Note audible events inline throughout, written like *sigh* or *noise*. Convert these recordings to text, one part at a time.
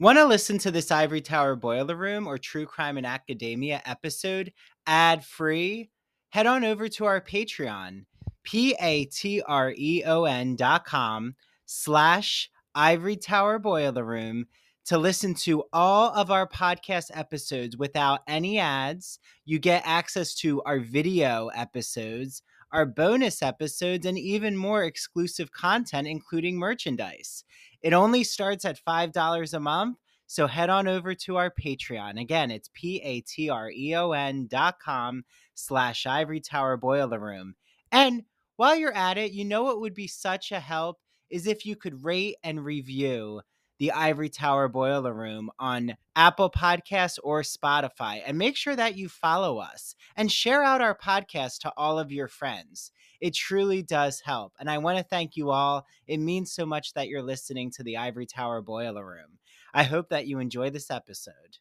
Want to listen to this Ivory Tower Boiler Room or True Crime in Academia episode ad free? Head on over to our Patreon, P A T R E O N dot com slash Ivory Tower Boiler Room to listen to all of our podcast episodes without any ads. You get access to our video episodes, our bonus episodes, and even more exclusive content, including merchandise. It only starts at $5 a month. So head on over to our Patreon. Again, it's P-A-T-R-E-O-N dot com slash Ivory Tower Boiler Room. And while you're at it, you know what would be such a help is if you could rate and review the Ivory Tower Boiler Room on Apple Podcasts or Spotify. And make sure that you follow us and share out our podcast to all of your friends. It truly does help. And I want to thank you all. It means so much that you're listening to the Ivory Tower Boiler Room. I hope that you enjoy this episode.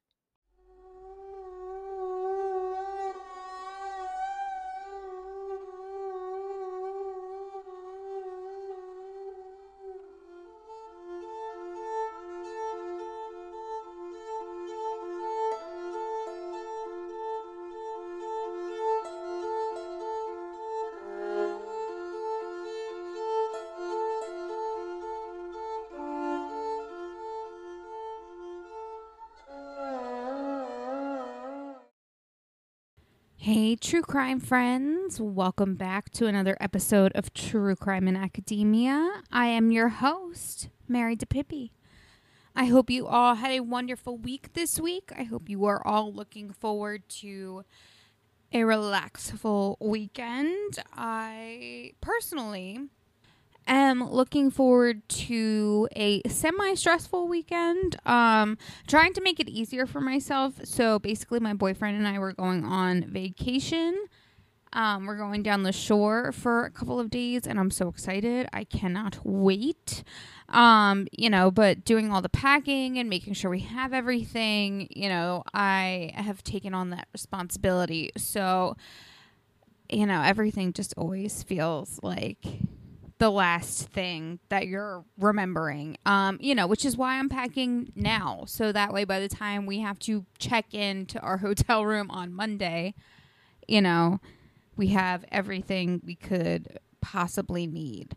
Crime friends. Welcome back to another episode of True Crime in Academia. I am your host, Mary DiPipi. I hope you all had a wonderful week this week. I hope you are all looking forward to a relaxful weekend. I personally am looking forward to a semi stressful weekend. Um, trying to make it easier for myself. So basically, my boyfriend and I were going on vacation. Um, we're going down the shore for a couple of days, and I'm so excited. I cannot wait. Um, you know, but doing all the packing and making sure we have everything, you know, I have taken on that responsibility. So, you know, everything just always feels like the last thing that you're remembering. Um, you know, which is why I'm packing now. So that way by the time we have to check into our *laughs* hotel room on Monday, you know, we have everything we could possibly need.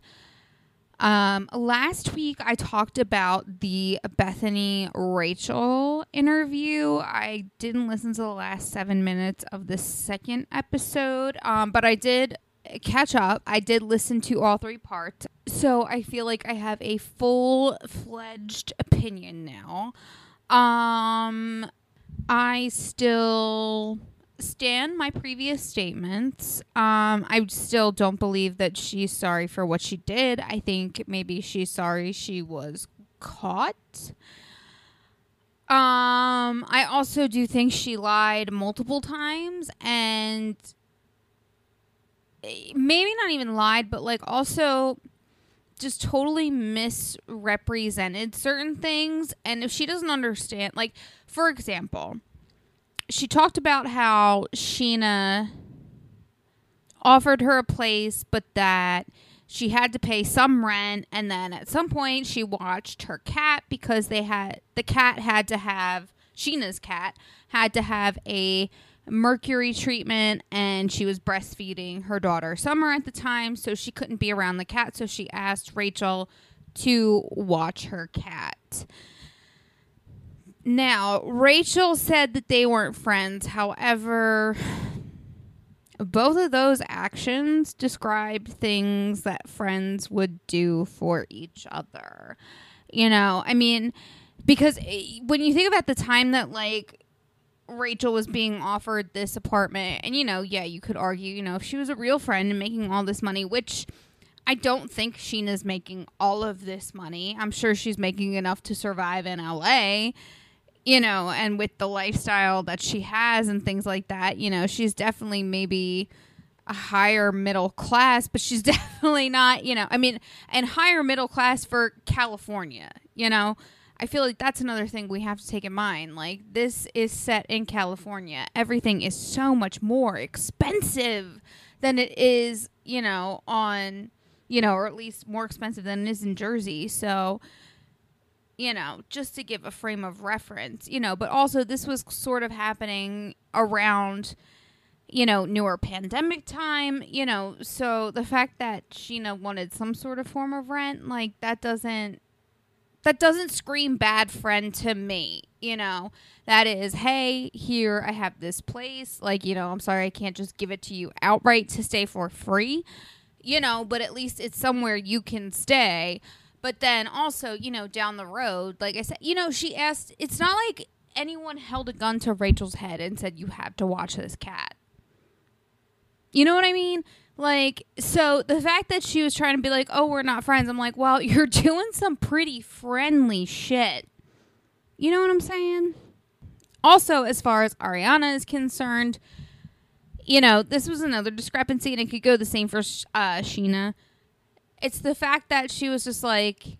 Um, last week I talked about the Bethany Rachel interview. I didn't listen to the last seven minutes of the second episode, um, but I did catch up. I did listen to all three parts. So I feel like I have a full fledged opinion now. Um I still stand my previous statements. Um I still don't believe that she's sorry for what she did. I think maybe she's sorry she was caught. Um I also do think she lied multiple times and maybe not even lied, but like also just totally misrepresented certain things. And if she doesn't understand, like, for example, she talked about how Scheana offered her a place, but that she had to pay some rent. And then at some point, she watched her cat because they had the cat had to have Scheana's cat had to have a mercury treatment and she was breastfeeding her daughter Summer at the time, so she couldn't be around the cat. So she asked Rachel to watch her cat. Now, Rachel said that they weren't friends. However, both of those actions describe things that friends would do for each other. You know, I mean, because eh, when you think about the time that, like, Rachel was being offered this apartment. And, you know, yeah, you could argue, you know, if she was a real friend and making all this money, which I don't think Scheana's making all of this money. I'm sure she's making enough to survive in LA, you know, and with the lifestyle that she has and things like that, you know, she's definitely maybe a higher middle class, but she's *laughs* definitely not, you know, I mean, and higher middle class for California, you know. I feel like that's another thing we have to take in mind. Like, this is set in California. Everything is so much more expensive than it is, you know, on, you know, or at least more expensive than it is in Jersey. So, you know, just to give a frame of reference, you know, but also this was sort of happening around, you know, newer pandemic time, you know, so the fact that Scheana wanted some sort of form of rent, like that doesn't that doesn't scream bad friend to me, you know. That is, hey, here I have this place, like, you know, I'm sorry I can't just give it to you outright to stay for free, you know, but at least it's somewhere you can stay but then also, you know, down the road, like I said, you know, she asked, it's not like anyone held a gun to Rachel's head and said, you have to watch this cat. You know what I mean? Like, so the fact that she was trying to be like, oh, we're not friends, I'm like, well, *laughs* you're doing some pretty friendly shit. You know what I'm saying? Also, as far as Ariana is concerned, you know, this was another discrepancy, and it could go the same for uh, Scheana it's the fact that she was just like,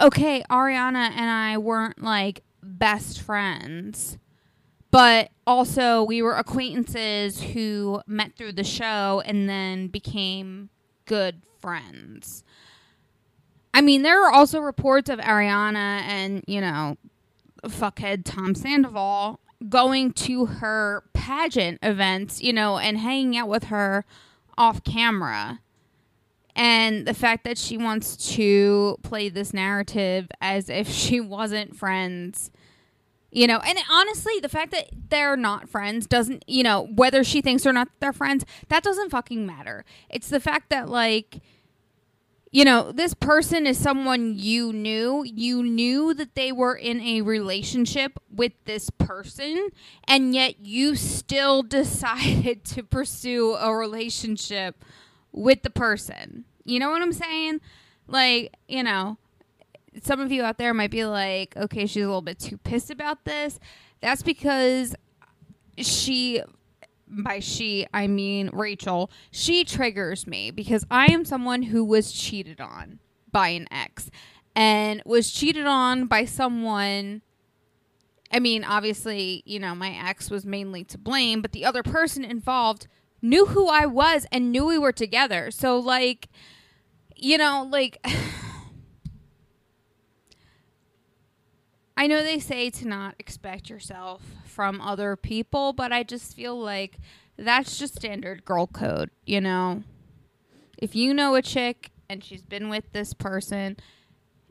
okay, Ariana and I weren't like best friends, but also we were acquaintances who met through the show and then became good friends. I mean, there are also reports of Ariana and, you know, fuckhead Tom Sandoval going to her pageant events, you know, and hanging out with her off camera and the fact that she wants to play this narrative as if *laughs* she wasn't friends you know and honestly the fact that they're not friends doesn't you know whether she thinks or not they're friends that doesn't fucking matter it's the fact that like you know this person is someone you knew you knew that they were in a relationship with this person and yet you still *laughs* decided to pursue a relationship with the person. You know what I'm saying? Like, you know, some of you out there might be like, okay, she's a little bit too pissed about this. That's because she, by she, I mean Rachel, she triggers me because I am someone who was cheated on by an ex and was cheated on by someone. I mean, obviously, you know, my ex was mainly to blame, but the other person involved knew who I was and knew we were together. So like you know, like *laughs* I know they say to not expect yourself from other people, but I just feel like that's just standard girl code, you know. If you know a chick and she's been with this person,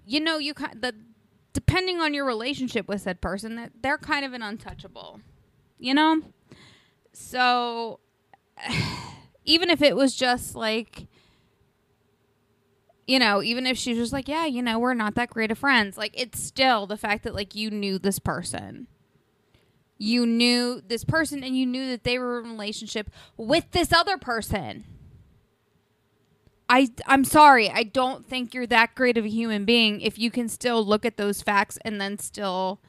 you know you kind the depending on your relationship with said person that they're kind of an untouchable. You know? So *sighs* even if it was just like you know, even if she's just like, yeah, you know, we're not that great of friends, like it's still the fact that like you knew this person. You knew this person and you knew that they were in a relationship with this other person. I I'm sorry, I don't think you're that great of a human being if you can still look at those facts and then still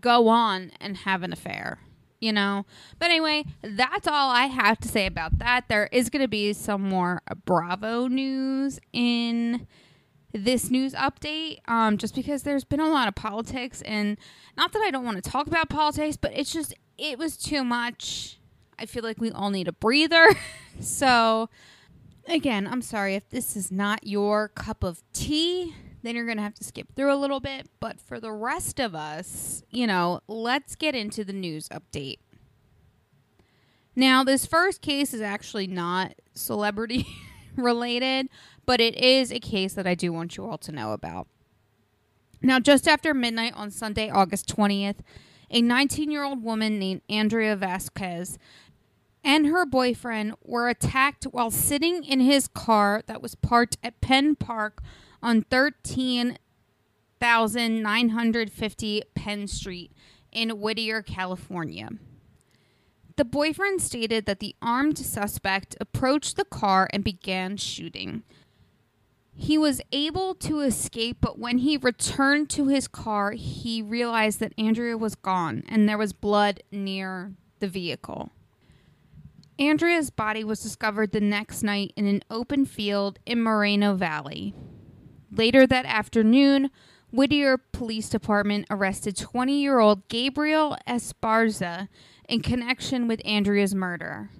go on and have an affair you know. But anyway, that's all I have to say about that. There is going to be some more Bravo news in this news update um just because there's been a lot of politics and not that I don't want to talk about politics, but it's just it was too much. I feel like we all need a breather. *laughs* so again, I'm sorry if this is not your cup of tea then you're going to have to skip through a little bit. But for the rest of us, you know, let's get into the news update. Now, this first case is actually not celebrity *laughs* related, but it is a case that I do want you all to know about. Now, just after midnight on Sunday, August 20th, a 19 year old woman named Andrea Vazquez and her boyfriend were attacked while sitting in his car that was parked at Penn Park on 13,950 Penn Street in Whittier, California. The boyfriend stated that the armed suspect approached the car and began shooting. He was able to escape, but when he returned to his car, he realized that Andrea was gone and there was blood near the vehicle. Andrea's body was discovered the next night in an open field in Moreno Valley. Later that afternoon, Whittier Police Department arrested 20 year old Gabriel Esparza in connection with Andrea's murder.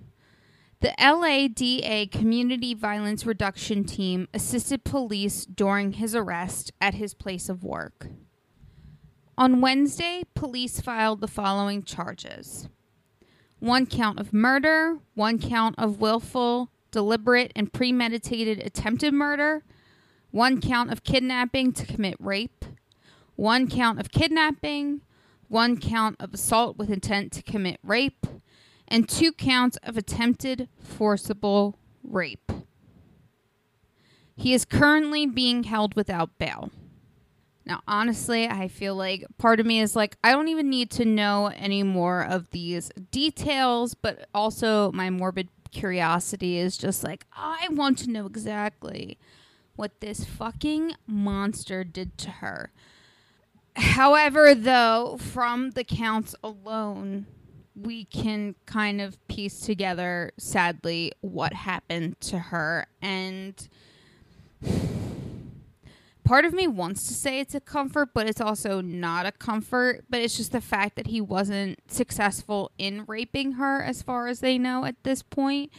The LADA Community Violence Reduction Team assisted police during his arrest at his place of work. On Wednesday, police filed the following charges one count of murder, one count of willful, deliberate, and premeditated attempted murder, one count of kidnapping to commit rape, one count of kidnapping, one count of assault with intent to commit rape, and two counts of attempted forcible rape. He is currently being held without bail. Now, honestly, I feel like part of me is like, I don't even need to know any more of these details, but also my morbid curiosity is just like, I want to know exactly what this fucking monster did to her. However, though, from the counts alone, we can kind of piece together, sadly, what happened to her. And part of me wants to say it's a comfort, but it's also not a comfort. But it's just the fact that he wasn't successful in raping her, as far as they know at this point.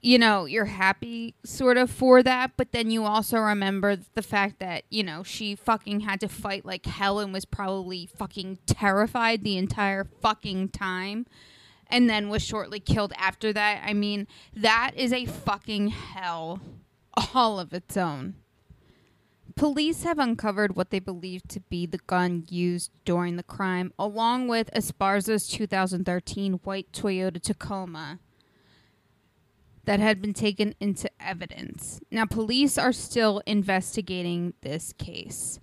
You know, you're happy sort of for that, but then you also remember the fact that, you know, she fucking had to fight like hell and was probably fucking terrified the entire fucking time and then was shortly killed after that. I mean, that is a fucking hell all of its own. Police have uncovered what they believe to be the gun used during the crime, along with Esparza's 2013 white Toyota Tacoma that had been taken into evidence. Now, police are still investigating this case.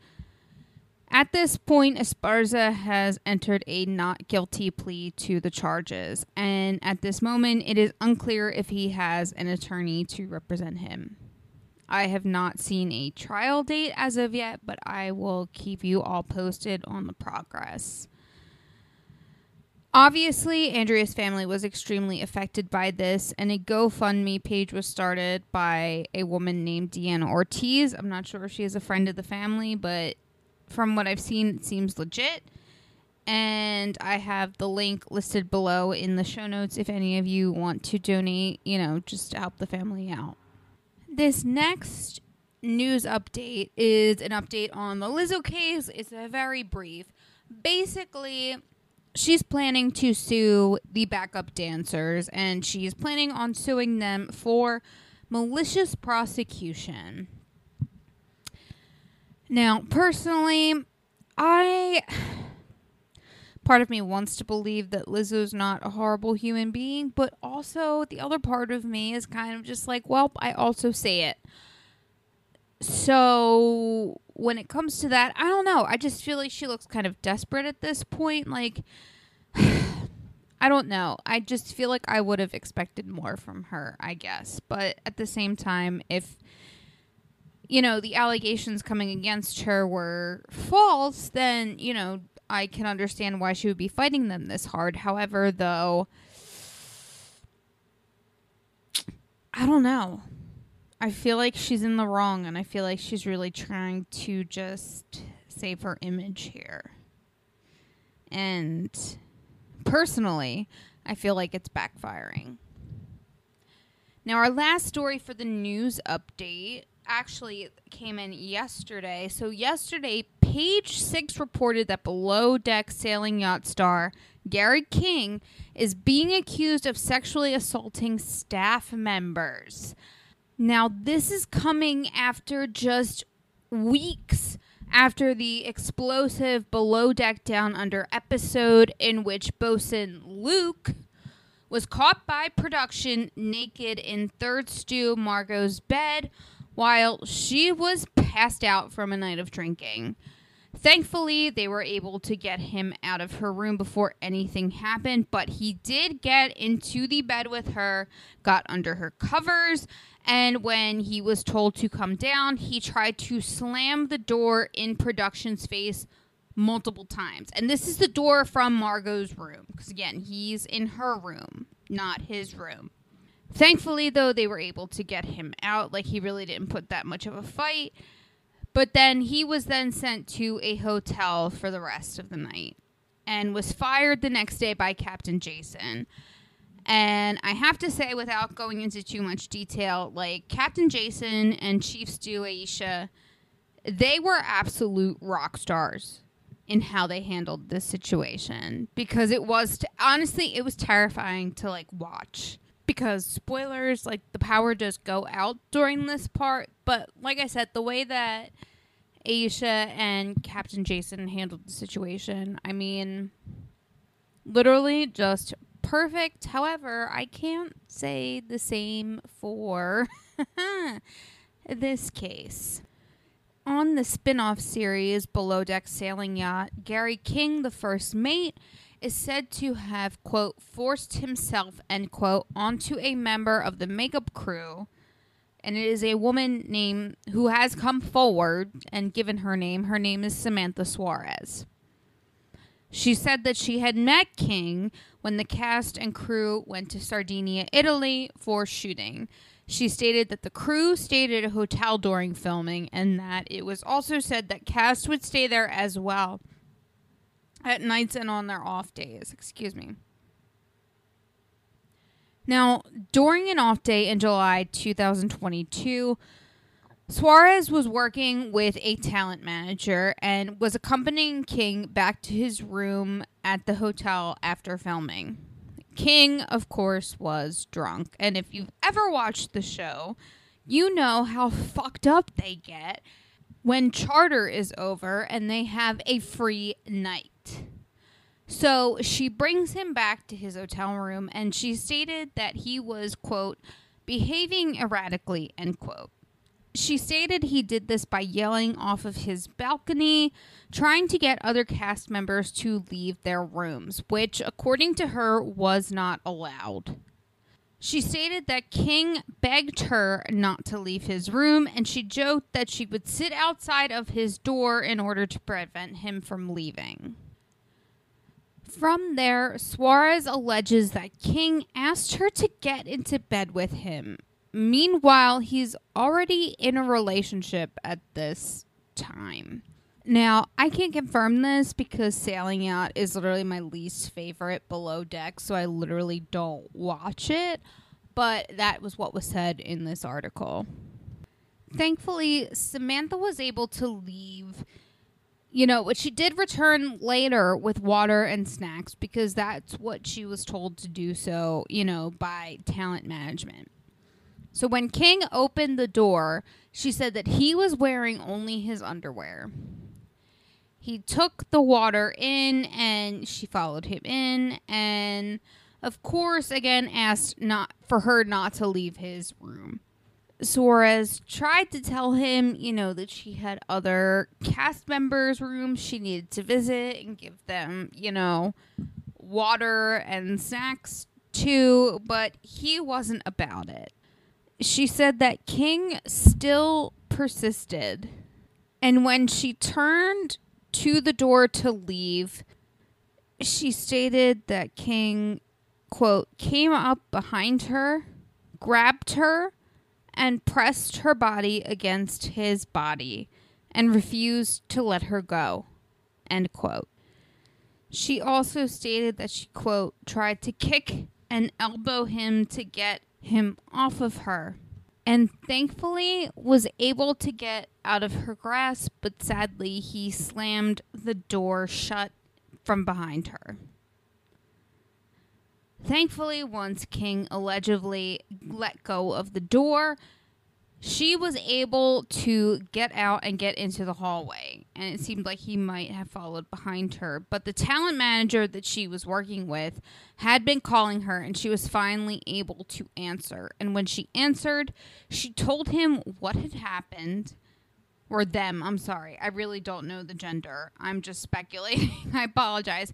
At this point, Esparza has entered a not guilty plea to the charges, and at this moment, it is unclear if he has an attorney to represent him. I have not seen a trial date as of yet, but I will keep you all posted on the progress. Obviously, Andrea's family was extremely affected by this, and a GoFundMe page was started by a woman named Diana Ortiz. I'm not sure if she is a friend of the family, but from what I've seen, it seems legit. And I have the link listed below in the show notes if any of you want to donate, you know, just to help the family out. This next news update is an update on the Lizzo case. It's a very brief. Basically, she's planning to sue the backup dancers and she's planning on suing them for malicious prosecution. Now, personally, I part of me wants to believe that Lizzo's not a horrible human being, but also the other part of me is kind of just like, well, I also say it. So when it comes to that, I don't know. I just feel like she looks kind of desperate at this point. Like, *sighs* I don't know. I just feel like I would have expected more from her, I guess. But at the same time, if you know the allegations coming against her were false, then you know I can understand why she would be fighting them this hard. However, though, I don't know. I feel like she's in the wrong, and I feel like she's really trying to just save her image here. And personally, I feel like it's backfiring. Now, our last story for the news update actually came in yesterday. So, yesterday, Page Six reported that below deck sailing yacht star Gary King is being accused of sexually assaulting staff members. Now, this is coming after just weeks after the explosive below deck down under episode in which bosun Luke was caught by production naked in third stew Margot's bed while she was passed out from a night of drinking. Thankfully, they were able to get him out of her room before anything happened, but he did get into the bed with her, got under her covers, and when he was told to come down, he tried to slam the door in production's face multiple times. And this is the door from Margot's room, because again, he's in her room, not his room. Thankfully, though, they were able to get him out. Like, he really didn't put that much of a fight. But then he was then sent to a hotel for the rest of the night and was fired the next day by Captain Jason. And I have to say, without going into too much detail, like Captain Jason and Chief Stew Aesha, they were absolute rock stars in how they handled this situation. Because it was t- honestly it was terrifying to like watch. Because spoilers like the power does go out during this part. But like i said the way that aesha and captain jason handled the situation i mean literally just perfect however i can't say the same for *laughs* this case on the spin off series Below Deck Sailing Yacht, Gary King, the first mate, is said to have, quote, forced himself, end quote, onto a member of the makeup crew. And it is a woman named who has come forward and given her name. Her name is Samantha Suarez. She said that she had met King when the cast and crew went to Sardinia, Italy for shooting. She stated that the crew stayed at a hotel during filming and that it was also said that cast would stay there as well at nights and on their off days. Excuse me. Now, during an off day in July 2022, Suarez was working with a talent manager and was accompanying King back to his room at the hotel after filming. King, of course, was drunk. And if you've ever watched the show, you know how fucked up they get when charter is over and they have a free night. So she brings him back to his hotel room and she stated that he was, quote, behaving erratically, end quote. She stated he did this by yelling off of his balcony, trying to get other cast members to leave their rooms, which, according to her, was not allowed. She stated that King begged her not to leave his room, and she joked that she would sit outside of his door in order to prevent him from leaving. From there, Suarez alleges that King asked her to get into bed with him, Meanwhile, he's already in a relationship at this time. Now, I can't confirm this because Sailing Yacht is literally my least favorite below deck, so I literally don't watch it. But that was what was said in this article. Thankfully, Samantha was able to leave, you know, but she did return later with water and snacks because that's what she was told to do so, you know, by talent management. So when King opened the door, she said that he was wearing only his underwear. He took the water in and she followed him in and of course again asked not for her not to leave his room. Suarez tried to tell him, you know, that she had other cast members' rooms she needed to visit and give them, you know, water and snacks too, but he wasn't about it she said that King still persisted. And when she turned to the door to leave, she stated that King, quote, came up behind her, grabbed her, and pressed her body against his body and refused to let her go, end quote. She also stated that she, quote, tried to kick and elbow him to get him off of her and thankfully was able to get out of her grasp, but sadly he slammed the door shut from behind her. Thankfully, once King allegedly let go of the door, she was able to get out and get into the hallway, and it seemed like he might have followed behind her. But the talent manager that she was working with had been calling her, and she was finally able to answer. And when she answered, she told him what had happened. Or them, I'm sorry. I really don't know the gender. I'm just *laughs* speculating. I apologize.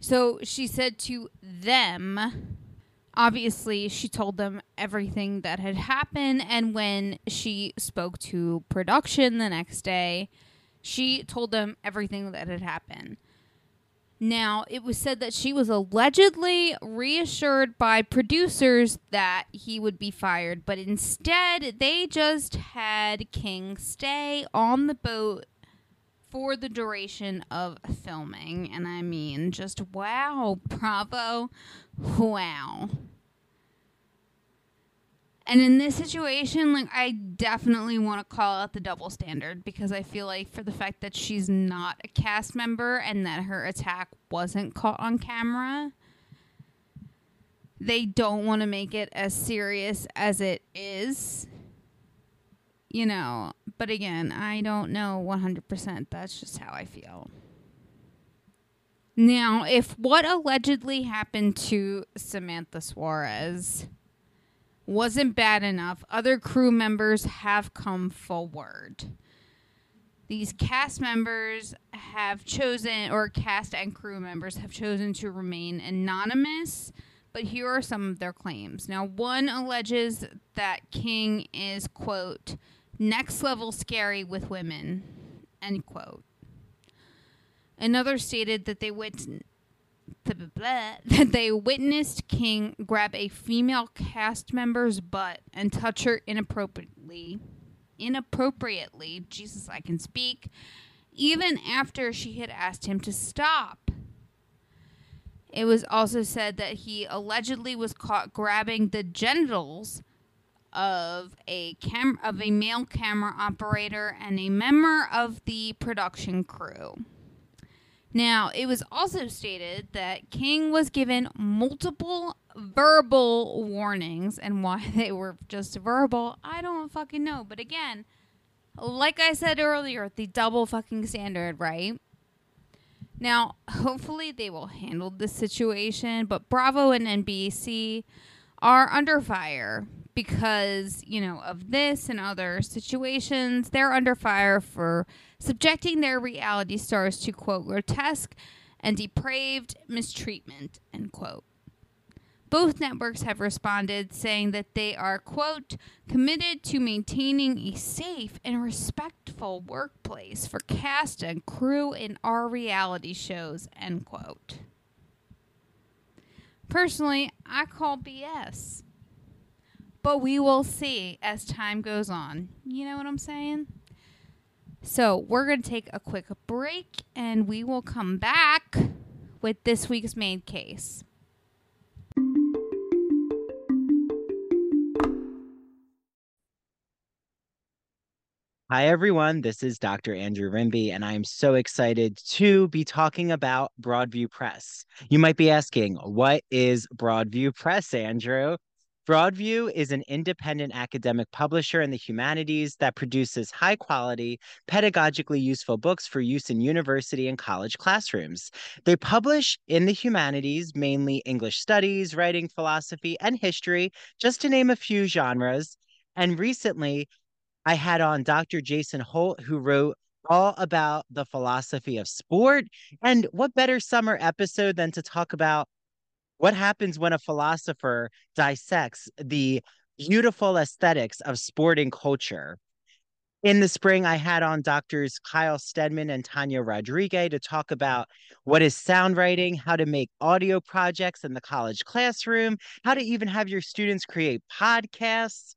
So she said to them, obviously she told them everything that had happened and when she spoke to production the next day she told them everything that had happened. Now it was said that she was allegedly reassured by producers that he would be fired but instead they just had king stay on the boat for the duration of filming and i mean just wow bravo Wow. And in this situation, like I definitely want to call out the double standard because I feel like for the fact that she's not a cast member and that her attack wasn't caught on camera, they don't want to make it as serious as it is. You know, but again, I don't know 100%. That's just how I feel. Now, if what allegedly happened to Samantha Suarez wasn't bad enough, other crew members have come forward. These cast members have chosen, or cast and crew members have chosen to remain anonymous, but here are some of their claims. Now, one alleges that King is, quote, next level scary with women, end quote. Another stated that they wit- blah, blah, blah, *laughs* that they witnessed King grab a female cast member's butt and touch her inappropriately. Inappropriately, Jesus, I can speak, even after she had asked him to stop. It was also said that he allegedly was caught grabbing the genitals of a cam- of a male camera operator and a member of the production crew. Now, it was also stated that King was given multiple verbal warnings, and why *laughs* they were just verbal, I don't fucking know. But again, like I said earlier, the double fucking standard, right? Now, hopefully they will handle this situation, but Bravo and NBC are under fire because, you know, of this and other situations. They're under fire for subjecting their reality stars to, quote, grotesque and depraved mistreatment, end quote. Both networks have responded saying that they are, quote, committed to maintaining a safe and respectful workplace for cast and crew in our reality shows, end quote. Personally, I call BS. But we will see as time goes on. You know what I'm saying? So, we're going to take a quick break and we will come back with this week's main case. Hi, everyone. This is Dr. Andrew Rimby, and I'm so excited to be talking about Broadview Press. You might be asking, what is Broadview Press, Andrew? Broadview is an independent academic publisher in the humanities that produces high quality, pedagogically useful books for use in university and college classrooms. They publish in the humanities mainly English studies, writing, philosophy, and history, just to name a few genres. And recently, I had on Dr. Jason Holt, who wrote all about the philosophy of sport. And what better summer episode than to talk about what happens when a philosopher dissects the beautiful aesthetics of sporting culture? In the spring, I had on doctors Kyle Stedman and Tanya Rodriguez to talk about what is sound writing, how to make audio projects in the college classroom, how to even have your students create podcasts.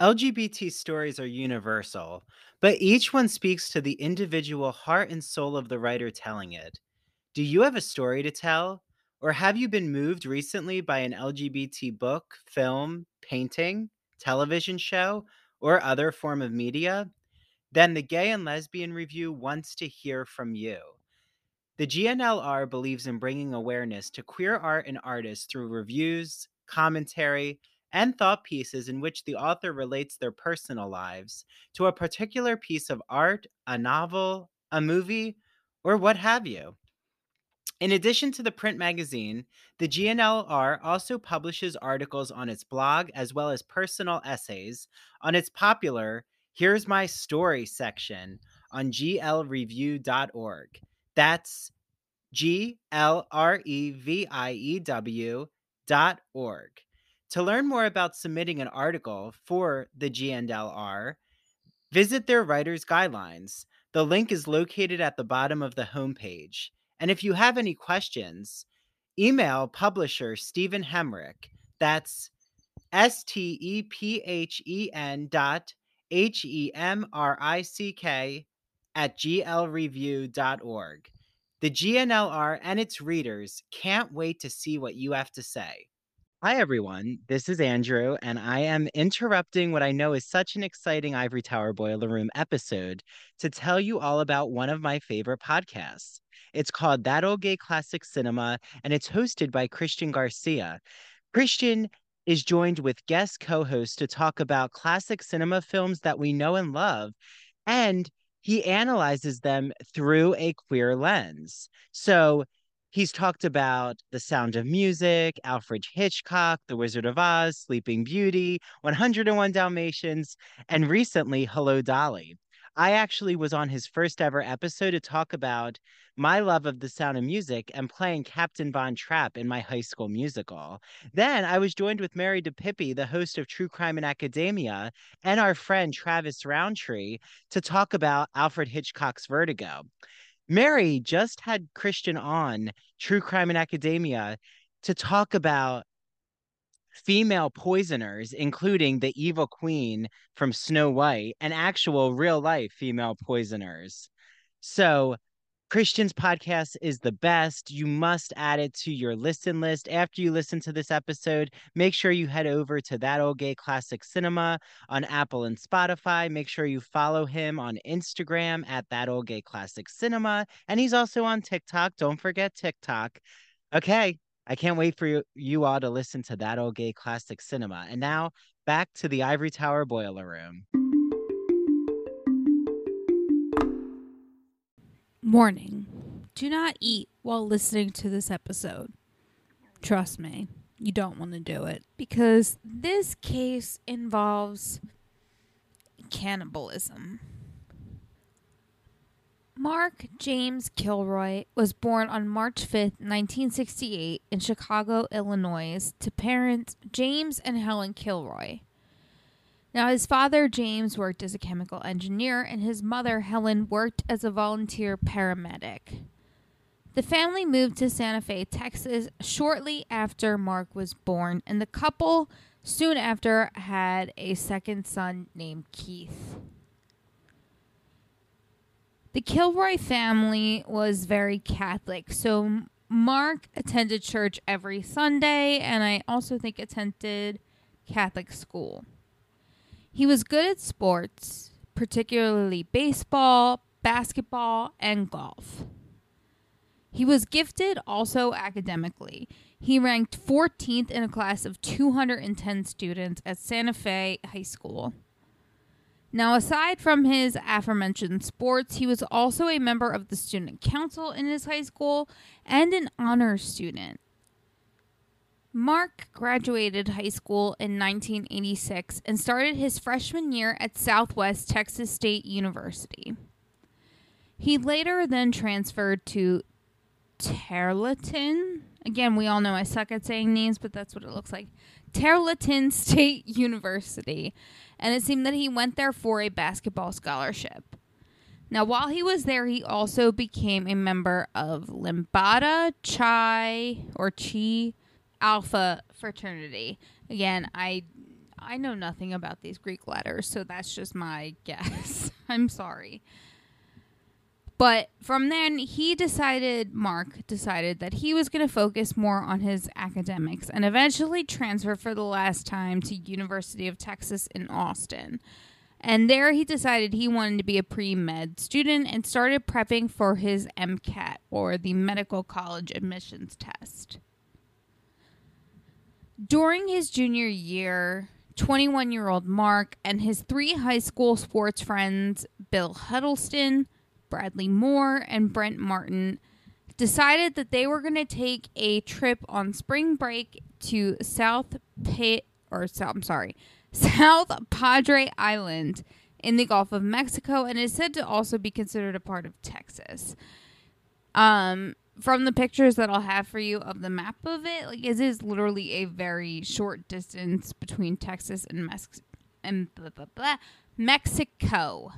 LGBT stories are universal, but each one speaks to the individual heart and soul of the writer telling it. Do you have a story to tell? Or have you been moved recently by an LGBT book, film, painting, television show, or other form of media? Then the Gay and Lesbian Review wants to hear from you. The GNLR believes in bringing awareness to queer art and artists through reviews, commentary, and thought pieces in which the author relates their personal lives to a particular piece of art, a novel, a movie, or what have you. In addition to the print magazine, the GNLR also publishes articles on its blog as well as personal essays on its popular Here's My Story section on glreview.org. That's G L R E V I E W dot org. To learn more about submitting an article for the GNLR, visit their writer's guidelines. The link is located at the bottom of the homepage. And if you have any questions, email publisher Stephen Hemrick. That's S T E P H E N dot H E M R I C K at glreview.org. The GNLR and its readers can't wait to see what you have to say. Hi, everyone. This is Andrew, and I am interrupting what I know is such an exciting Ivory Tower Boiler Room episode to tell you all about one of my favorite podcasts. It's called That Old Gay Classic Cinema, and it's hosted by Christian Garcia. Christian is joined with guest co hosts to talk about classic cinema films that we know and love. And he analyzes them through a queer lens. So he's talked about The Sound of Music, Alfred Hitchcock, The Wizard of Oz, Sleeping Beauty, 101 Dalmatians, and recently Hello Dolly. I actually was on his first ever episode to talk about my love of the sound of music and playing Captain Von Trapp in my high school musical. Then I was joined with Mary DiPipi, the host of True Crime in Academia, and our friend Travis Roundtree to talk about Alfred Hitchcock's Vertigo. Mary just had Christian on True Crime in Academia to talk about female poisoners, including the evil queen from Snow White and actual real life female poisoners. So, Christian's podcast is the best. You must add it to your listen list. After you listen to this episode, make sure you head over to That Old Gay Classic Cinema on Apple and Spotify. Make sure you follow him on Instagram at That Old Gay Classic Cinema. And he's also on TikTok. Don't forget TikTok. Okay, I can't wait for you, all to listen to That Old Gay Classic Cinema. And now back to the Ivory Tower Boiler Room. Warning Do not eat while listening to this episode. Trust me, you don't want to do it because this case involves cannibalism. Mark James Kilroy was born on March 5, 1968, in Chicago, Illinois, to parents James and Helen Kilroy. Now, his father, James, worked as a chemical engineer, and his mother, Helen, worked as a volunteer paramedic. The family moved to Santa Fe, Texas, shortly after Mark was born, and the couple soon after had a second son named Keith. The Kilroy family was very Catholic, so Mark attended church every Sunday, and I also think attended Catholic school. He was good at sports, particularly baseball, basketball, and golf. He was gifted also academically. He ranked 14th in a class of 210 students at Santa Fe High School. Now, aside from his aforementioned sports, he was also a member of the student council in his high school and an honor student. Mark graduated high school in 1986 and started his freshman year at Southwest Texas State University. He later then transferred to Tarleton. Again, we all know I suck at saying names, but that's what it looks like. Tarleton *laughs* State University and it seemed that he went there for a basketball scholarship. Now, while he was there, he also became a member of Lambda Chi or Chi Alpha fraternity. Again, I I know nothing about these Greek letters, so that's just my *laughs* guess. I'm sorry. But from then, he decided, Mark decided that he was going to focus more on his academics and eventually transfer for the last time to University of Texas in Austin. And there he decided he wanted to be a pre-med student and started prepping for his MCAT or the medical college admissions test. During his junior year, 21 year old Mark and his three high school sports friends, Bill Huddleston, Bradley Moore, and Brent Martin, decided that they were going to take a trip on spring break to South Pit or I'm sorry, South Padre Island in the Gulf of Mexico and is said to also be considered a part of Texas. Um, from the pictures that I'll have for you of the map of it, like it is literally a very short distance between Texas and Mex- and blah, blah, blah, Mexico.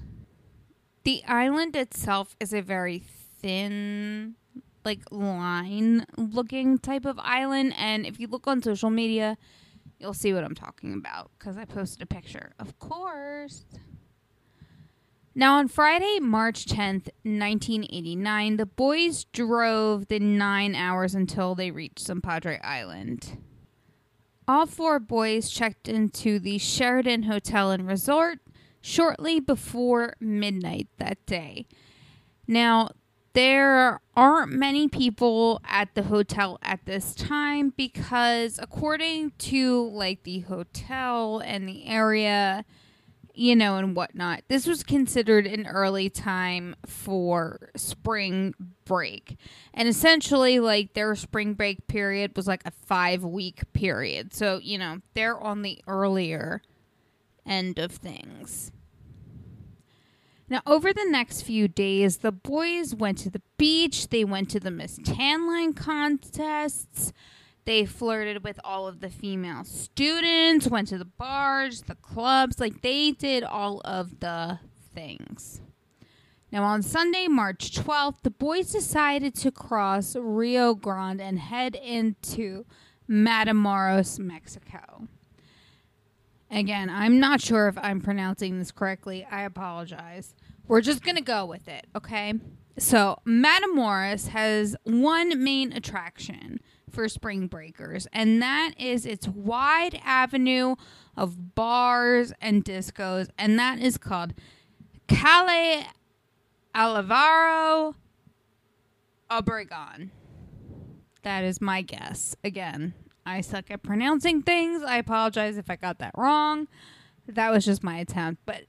The island itself is a very thin, like line looking type of island, and if you look on social media, you'll see what I'm talking about because I posted a picture, of course. Now, on Friday, March 10th, 1989, the boys drove the nine hours until they reached San Padre Island. All four boys checked into the Sheridan Hotel and Resort shortly before midnight that day. Now, there aren't many people at the hotel at this time because, according to like the hotel and the area, you know, and whatnot. This was considered an early time for spring break. And essentially, like, their spring break period was like a five week period. So, you know, they're on the earlier end of things. Now, over the next few days, the boys went to the beach, they went to the Miss Tanline contests. They flirted with all of the female students, went to the bars, the clubs, like they did all of the things. Now, on Sunday, March 12th, the boys decided to cross Rio Grande and head into Matamoros, Mexico. Again, I'm not sure if I'm pronouncing this correctly. I apologize. We're just going to go with it, okay? So, Matamoros has one main attraction, for spring breakers, and that is its wide avenue of bars and discos, and that is called Calle Alvaro Obregon. That is my guess. Again, I suck at pronouncing things. I apologize if I got that wrong. That was just my attempt, but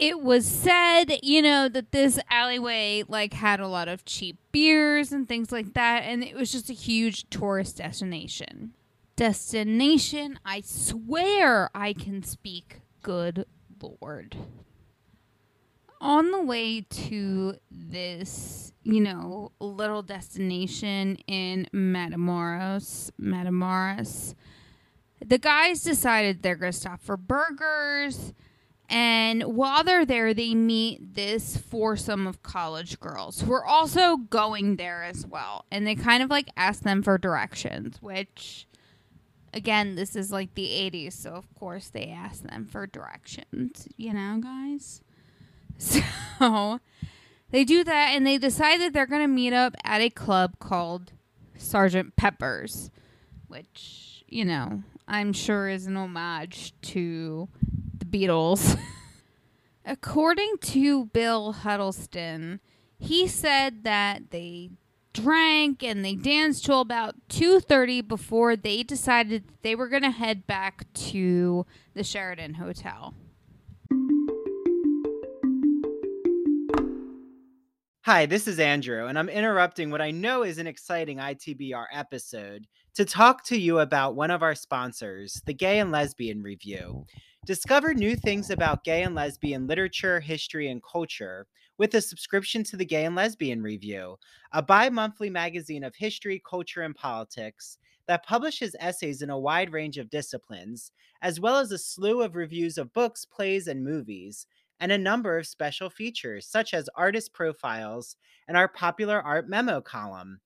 it was said, you know, that this alleyway like had a lot of cheap beers and things like that, and it was just a huge tourist destination. Destination, I swear I can speak. Good lord. On the way to this, you know, little destination in Matamoros, Matamoros, the guys decided they're going to stop for burgers and while they're there, they meet this foursome of college girls who are also going there as well. And they kind of like ask them for directions, which, again, this is like the 80s. So, of course, they ask them for directions, you know, guys? *laughs* So, they do that and they decide that they're going to meet up at a club called Sergeant Pepper's, which, you know, I'm sure is an homage to Beatles. *laughs* According to Bill Huddleston, he said that they drank and they danced till about 2:30 before they decided they were going to head back to the Sheridan Hotel. Hi, this is Andrew, and I'm interrupting what I know is an exciting ITBR episode to talk to you about one of our sponsors, the Gay and Lesbian Review. Discover new things about gay and lesbian literature, history, and culture with a subscription to the Gay and Lesbian Review, a bi monthly magazine of history, culture, and politics that publishes essays in a wide range of disciplines, as well as a slew of reviews of books, plays, and movies, and a number of special features, such as artist profiles and our popular art memo column.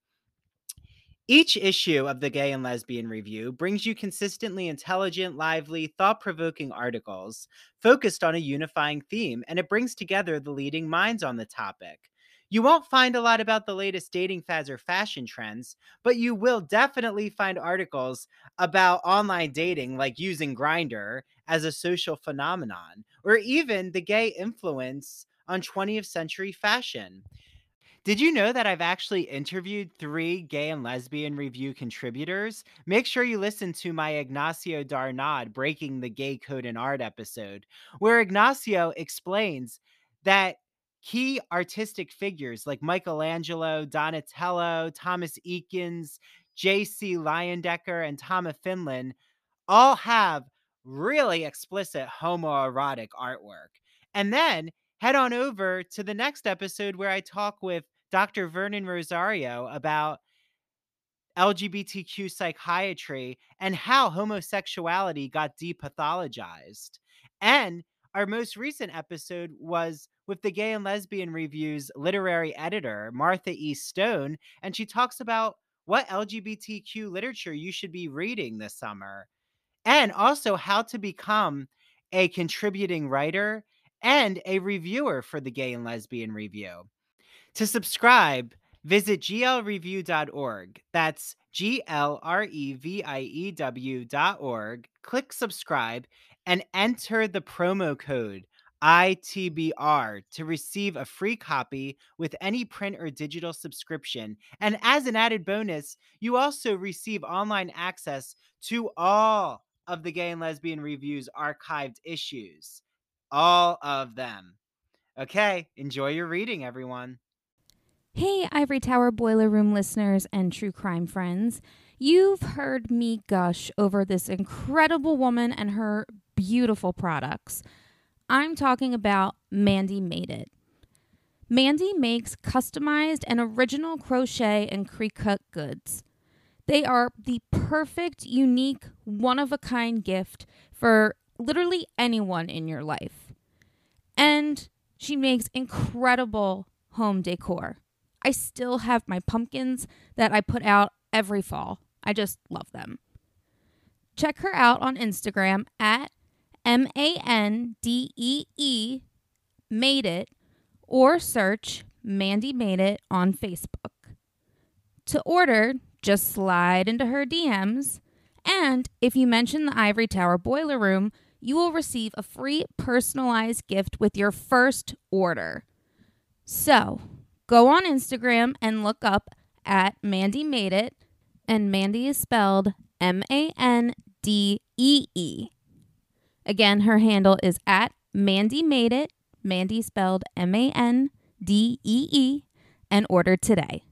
Each issue of the Gay and Lesbian Review brings you consistently intelligent, lively, thought provoking articles focused on a unifying theme, and it brings together the leading minds on the topic. You won't find a lot about the latest dating fads or fashion trends, but you will definitely find articles about online dating, like using Grindr as a social phenomenon, or even the gay influence on 20th century fashion. Did you know that I've actually interviewed three gay and lesbian review contributors? Make sure you listen to my Ignacio Darnaude Breaking the Gay Code in Art episode, where Ignacio explains that key artistic figures like Michelangelo, Donatello, Thomas Eakins, J.C. Leyendecker, and Thomas Finlan all have really explicit homoerotic artwork. And then head on over to the next episode where I talk with Dr. Vernon Rosario about LGBTQ psychiatry and how homosexuality got depathologized. And our most recent episode was with the Gay and Lesbian Review's literary editor, Martha E. Stone, and she talks about what LGBTQ literature you should be reading this summer and also how to become a contributing writer and a reviewer for the Gay and Lesbian Review. To subscribe, visit glreview.org. That's G L R E V I E W.org. Click subscribe and enter the promo code ITBR to receive a free copy with any print or digital subscription. And as an added bonus, you also receive online access to all of the Gay and Lesbian Review's archived issues. All of them. Okay, enjoy your reading, everyone. Hey, Ivory Tower Boiler Room listeners and true crime friends. You've heard me gush over this incredible woman and her beautiful products. I'm talking about Mandee Made It. Mandy makes customized and original crochet and Cricut goods. They are the perfect, unique, one of a kind gift for literally anyone in your life. And she makes incredible home decor. I still have my pumpkins that I put out every fall. I just love them. Check her out on Instagram at M A N D E E Made It or search Mandee Made It on Facebook. To order, just slide into her DMs, and if you mention the Ivory Tower Boiler Room, you will receive a free personalized gift with your first order. So, go on Instagram and look up at Mandee Made It, and Mandy is spelled M A N D E E. Again, her handle is at Mandee Made It, Mandy spelled M A N D E E, and order today.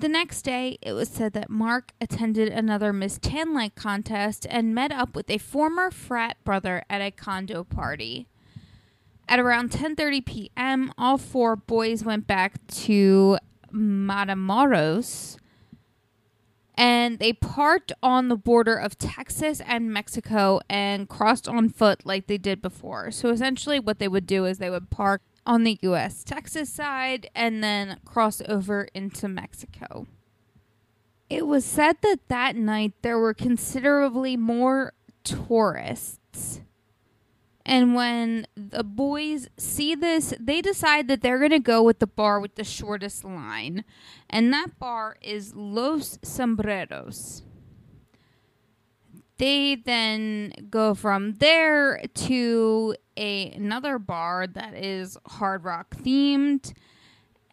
The next day, it was said that Mark attended another Miss Tanline contest and met up with a former frat brother at a condo party. At around 10:30 p.m., all four boys went back to Matamoros and they parked on the border of Texas and Mexico and crossed on foot like they did before. So essentially, what they would do is they would park on the US Texas side and then cross over into Mexico. It was said that that night there were considerably more tourists. And when the boys see this, they decide that they're going to go with the bar with the shortest line. And that bar is Los Sombreros. They then go from there to a, another bar that is hard rock themed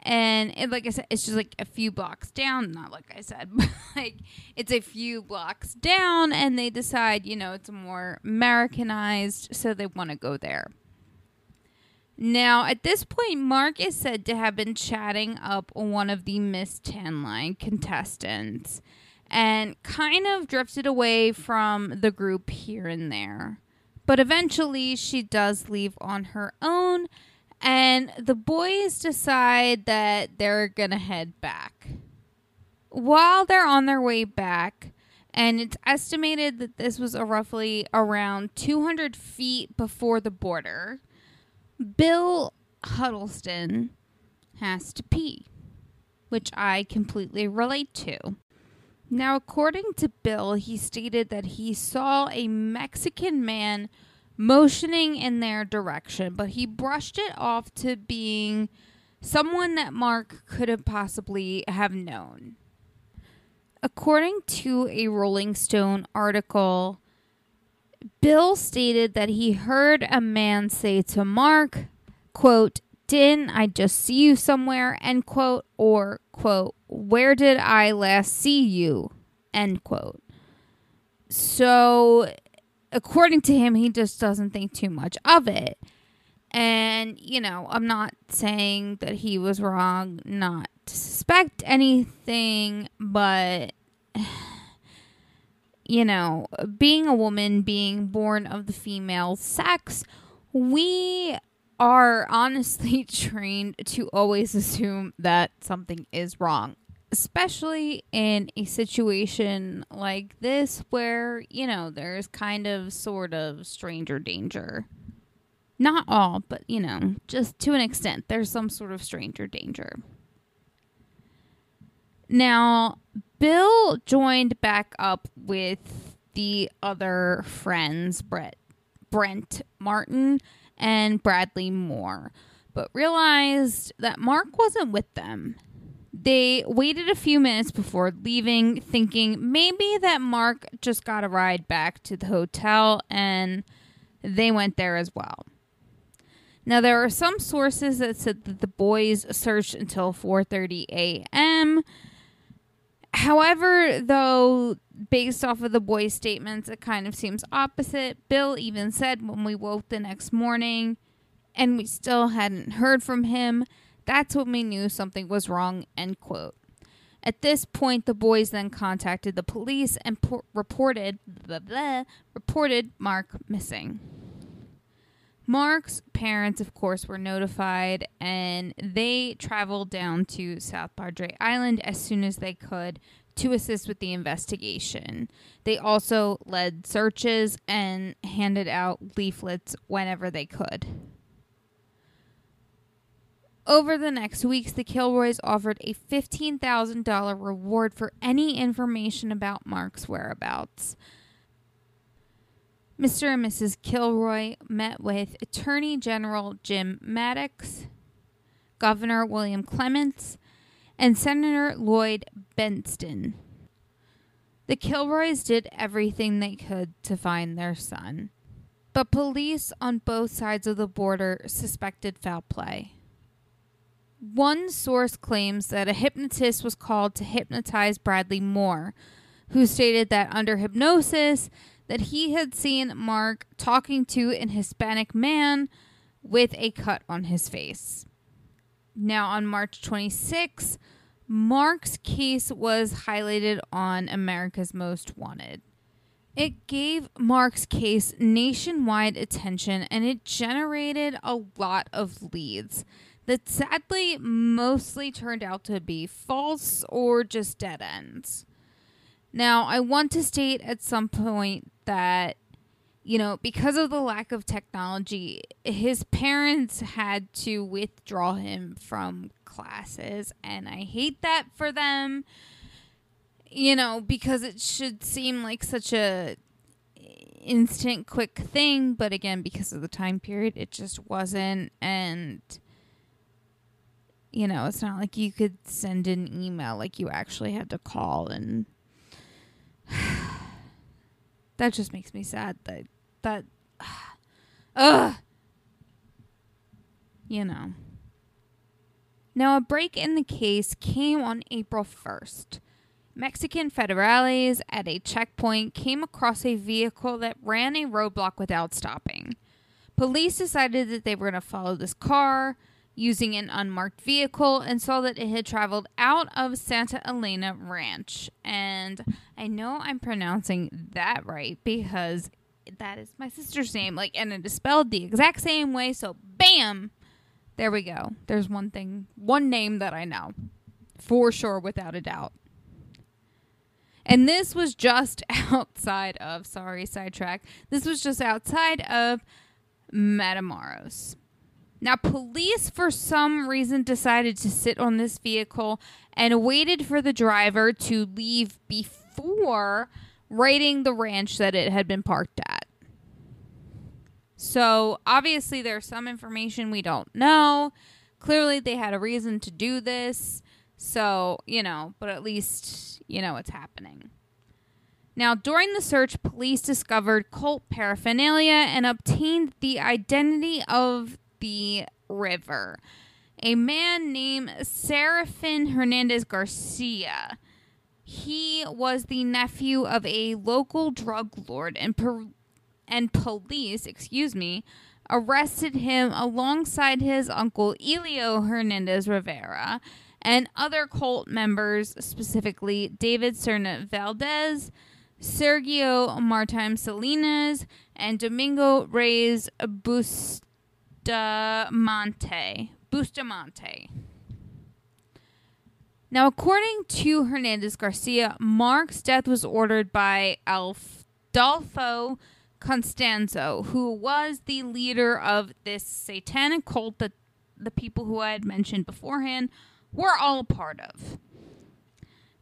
and it, like I said, it's just like a few blocks down. Not like I said, *laughs* but like it's a few blocks down, and they decide, you know, it's more Americanized, so they want to go there. Now, at this point, Mark is said to have been chatting up one of the Miss Tanline contestants and kind of drifted away from the group here and there. But eventually, she does leave on her own and the boys decide that they're to head back. While they're on their way back, and it's estimated that this was roughly around 200 feet before the border, Bill Huddleston has to pee, which I completely relate to. Now, according to Bill, he stated that he saw a Mexican man motioning in their direction, but he brushed it off to being someone that Mark could have possibly have known. According to a Rolling Stone article, Bill stated that he heard a man say to Mark, quote, didn't I just see you somewhere, end quote, or quote, where did I last see you, end quote. So, according to him, he just doesn't think too much of it. And, you know, I'm not saying that he was wrong not to suspect anything, but, *sighs* you know, being a woman, being born of the female sex, we are honestly *laughs* trained to always assume that something is wrong especially in a situation like this where, you know, there's kind of sort of stranger danger. Not all, but, you know, just to an extent, there's some sort of stranger danger. Now, Bill joined back up with the other friends, Brett, Brent Martin and Bradley Moore, but realized that Mark wasn't with them they waited a few minutes before leaving, thinking maybe that Mark just got a ride back to the hotel and they went there as well. Now there are some sources that said that the boys searched until 4:30 a.m. However, though based off of the boys' statements, it kind of seems opposite. Bill even said when we woke the next morning and we still hadn't heard from him that's when we knew something was wrong, end quote. At this point, the boys then contacted the police and po- reported blah, blah, reported Mark missing. Mark's parents, of course, were notified and they traveled down to South Padre Island as soon as they could to assist with the investigation. They also led searches and handed out leaflets whenever they could. Over the next weeks, the Kilroys offered a $15,000 reward for any information about Mark's whereabouts. Mr. and Mrs. Kilroy met with Attorney General Jim Mattox, Governor William Clements, and Senator Lloyd Bentsen. The Kilroys did everything they could to find their son, but police on both sides of the border suspected foul play. One source claims that a hypnotist was called to hypnotize Bradley Moore, who stated that under hypnosis that he had seen Mark talking to an Hispanic man with a cut on his face. Now on March 26, Mark's case was highlighted on America's Most Wanted. It gave Mark's case nationwide attention and it generated a lot of leads that sadly mostly turned out to be false or just dead ends. Now, I want to state at some point that, you know, because of the lack of technology, his parents had to withdraw him from classes, and I hate that for them, you know, because it should seem like such a instant quick thing but again because of the time period it just wasn't and you know, it's not like you could send an email like you actually had to call and that just makes me sad that that *sighs* ugh you know. Now a break in the case came on April 1st. Mexican federales at a checkpoint came across a vehicle that ran a roadblock without stopping. Police decided that they were going to follow this car, using an unmarked vehicle and saw that it had traveled out of Santa Elena Ranch. And I know I'm pronouncing that right because that is my sister's name. Like, and it is spelled the exact same way. So, bam! There we go. There's one thing, one name that I know for sure, without a doubt. And this was just *laughs* outside of, sorry, sidetrack. This was just outside of Matamoros. Now, police, for some reason, decided to sit on this vehicle and waited for the driver to leave before raiding the ranch that it had been parked at. So, obviously, there's some information we don't know. Clearly, they had a reason to do this. So, you know, but at least, you know, it's happening. Now, during the search, police discovered cult paraphernalia and obtained the identity of the river. A man named Serafin Hernandez Garcia. He was the nephew of a local drug lord, and per- and police, excuse me, arrested him alongside his uncle Elio Hernandez Rivera and other cult members, specifically David Serna Valdez, Sergio Martim Salinas, and Domingo Reyes Bustamante. Bustamante. Now, according to Hernandez Garcia, Mark's death was ordered by Adolfo Constanzo, who was the leader of this satanic cult that the people who I had mentioned beforehand were all a part of.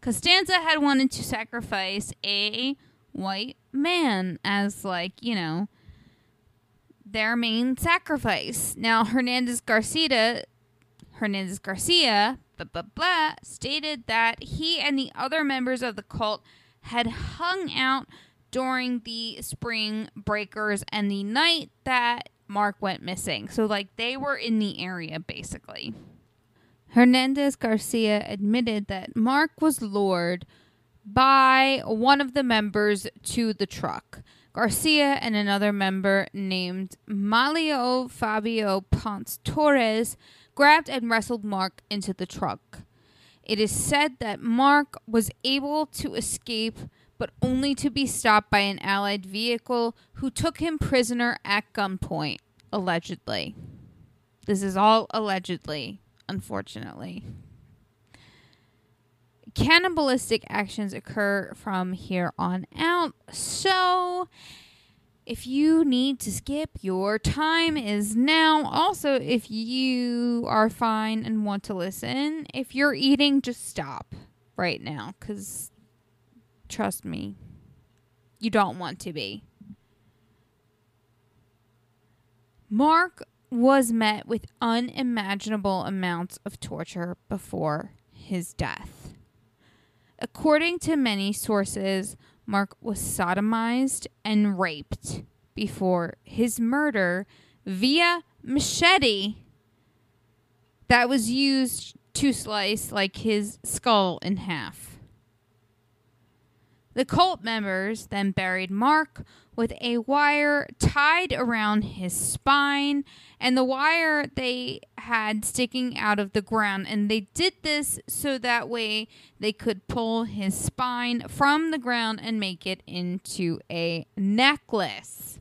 Costanza had wanted to sacrifice a white man as, like, you know, their main sacrifice. Now, Hernandez Garcia, Hernandez Garcia, blah, blah, blah, stated that he and the other members of the cult had hung out during the spring breakers and the night that Mark went missing. So, like, they were in the area basically. Hernandez Garcia admitted that Mark was lured by one of the members to the truck. Garcia and another member named Malio Fabio Ponce Torres grabbed and wrestled Mark into the truck. It is said that Mark was able to escape, but only to be stopped by an Allied vehicle who took him prisoner at gunpoint, allegedly. This is all allegedly, unfortunately. Cannibalistic actions occur from here on out, so if you need to skip, your time is now. Also, if you are fine and want to listen, if you're eating, just stop right now because trust me, you don't want to be. Mark was met with unimaginable amounts of torture before his death. According to many sources, Mark was sodomized and raped before his murder via machete that was used to slice like his skull in half. The cult members then buried Mark with a wire tied around his spine and the wire they had sticking out of the ground. And they did this so that way they could pull his spine from the ground and make it into a necklace.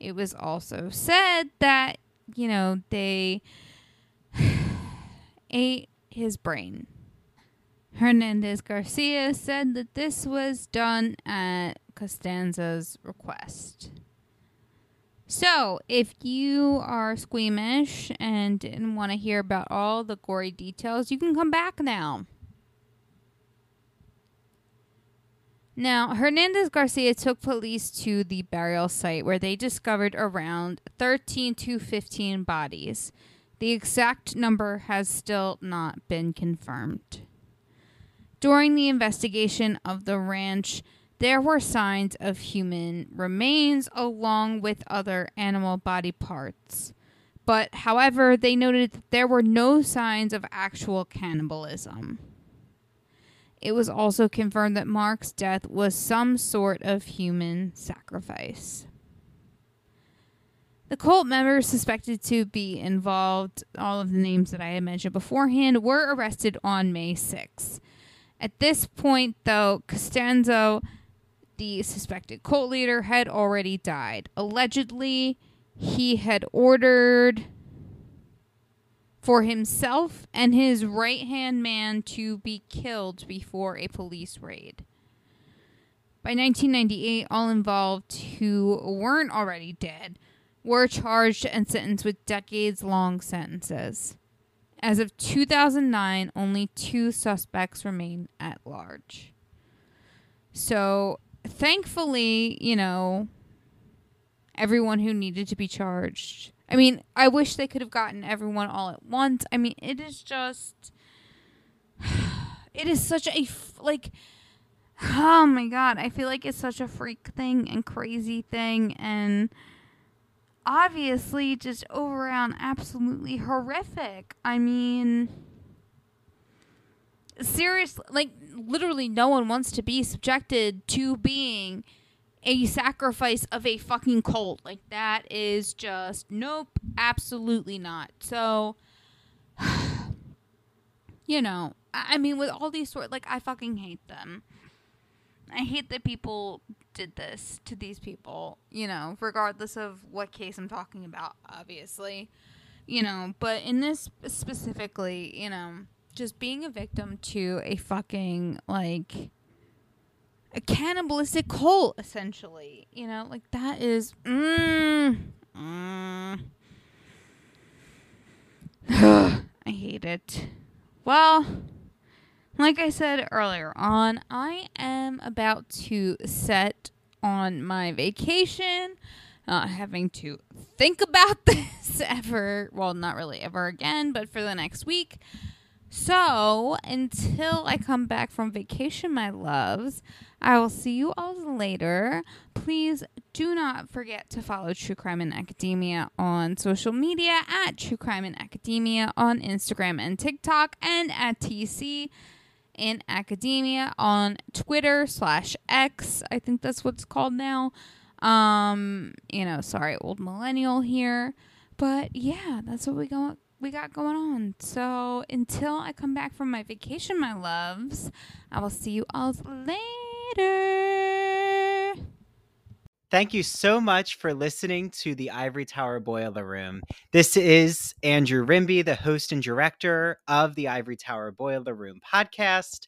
It was also said that, you know, they *sighs* ate his brain. Hernandez Garcia said that this was done at Costanza's request. So, if you are squeamish and didn't want to hear about all the gory details, you can come back now. Now, Hernandez Garcia took police to the burial site where they discovered around 13 to 15 bodies. The exact number has still not been confirmed. During the investigation of the ranch, there were signs of human remains along with other animal body parts. But, however, they noted that there were no signs of actual cannibalism. It was also confirmed that Mark's death was some sort of human sacrifice. The cult members suspected to be involved, all of the names that I had mentioned beforehand, were arrested on May 6th. At this point, though, Constanzo, the suspected cult leader, had already died. Allegedly, he had ordered for himself and his right hand man to be killed before a police raid. By 1998, all involved who weren't already dead were charged and sentenced with decades long sentences. As of 2009, only two suspects remain at large. So, thankfully, you know, everyone who needed to be charged. I mean, I wish they could have gotten everyone all at once. I mean, it is just. *sighs* It is such a. Like. Oh my god, I feel like it's such a freak thing and crazy thing and obviously just over around absolutely horrific. I mean, seriously, like literally no one wants to be subjected to being a sacrifice of a fucking cult. Like that is just nope, absolutely not. So *sighs* you know, I I mean with all these sort like I fucking hate them. I hate that people did this to these people, you know, regardless of what case I'm talking about, obviously. You know, but in this specifically, you know, just being a victim to a fucking like a cannibalistic cult essentially, you know, like that is mm, mm. *sighs* I hate it. Well, like I said earlier on, I am about to set on my vacation, not having to think about *laughs* this ever. Well, not really ever again, but for the next week. So, until I come back from vacation, my loves, I will see you all later. Please do not forget to follow True Crime in Academia on social media at True Crime in Academia on Instagram and TikTok and at TC in Academia on Twitter slash X. I think that's what's called now. Um, you know, sorry, old millennial here. But yeah, that's what we go we got going on. So until I come back from my vacation, my loves, I will see you all later. Thank you so much for listening to the Ivory Tower Boiler Room. This is Andrew Rimby, the host and director of the Ivory Tower Boiler Room podcast.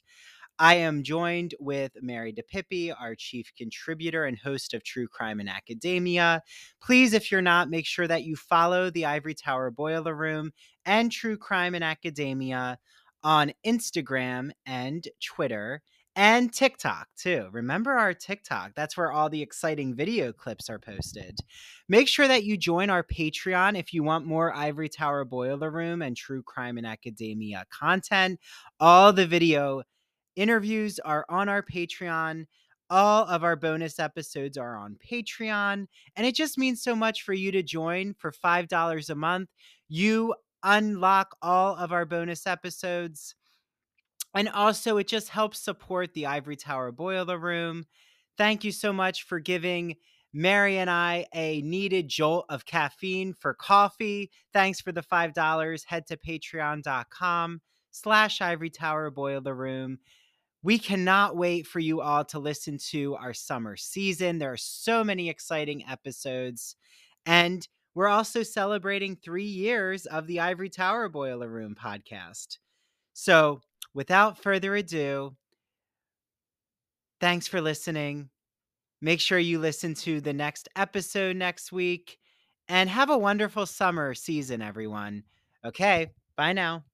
I am joined with Mary DiPipi, our chief contributor and host of True Crime in Academia. Please, if you're not, make sure that you follow the Ivory Tower Boiler Room and True Crime in Academia on Instagram and Twitter and TikTok too. Remember our TikTok? That's where all the exciting video clips are posted. Make sure that you join our Patreon if you want more Ivory Tower Boiler Room and True Crime in Academia content. All the video interviews are on our Patreon. All of our bonus episodes are on Patreon. And it just means so much for you to join for $5 a month. You unlock all of our bonus episodes. And also, it just helps support the Ivory Tower Boiler Room. Thank you so much for giving Mary and I a needed jolt of caffeine for coffee. Thanks for the $5. Head to patreon.com slash Ivory Tower Boiler Room. We cannot wait for you all to listen to our summer season. There are so many exciting episodes. And we're also celebrating three years of the Ivory Tower Boiler Room podcast. So, without further ado, thanks for listening. Make sure you listen to the next episode next week and have a wonderful summer season, everyone. Okay, bye now.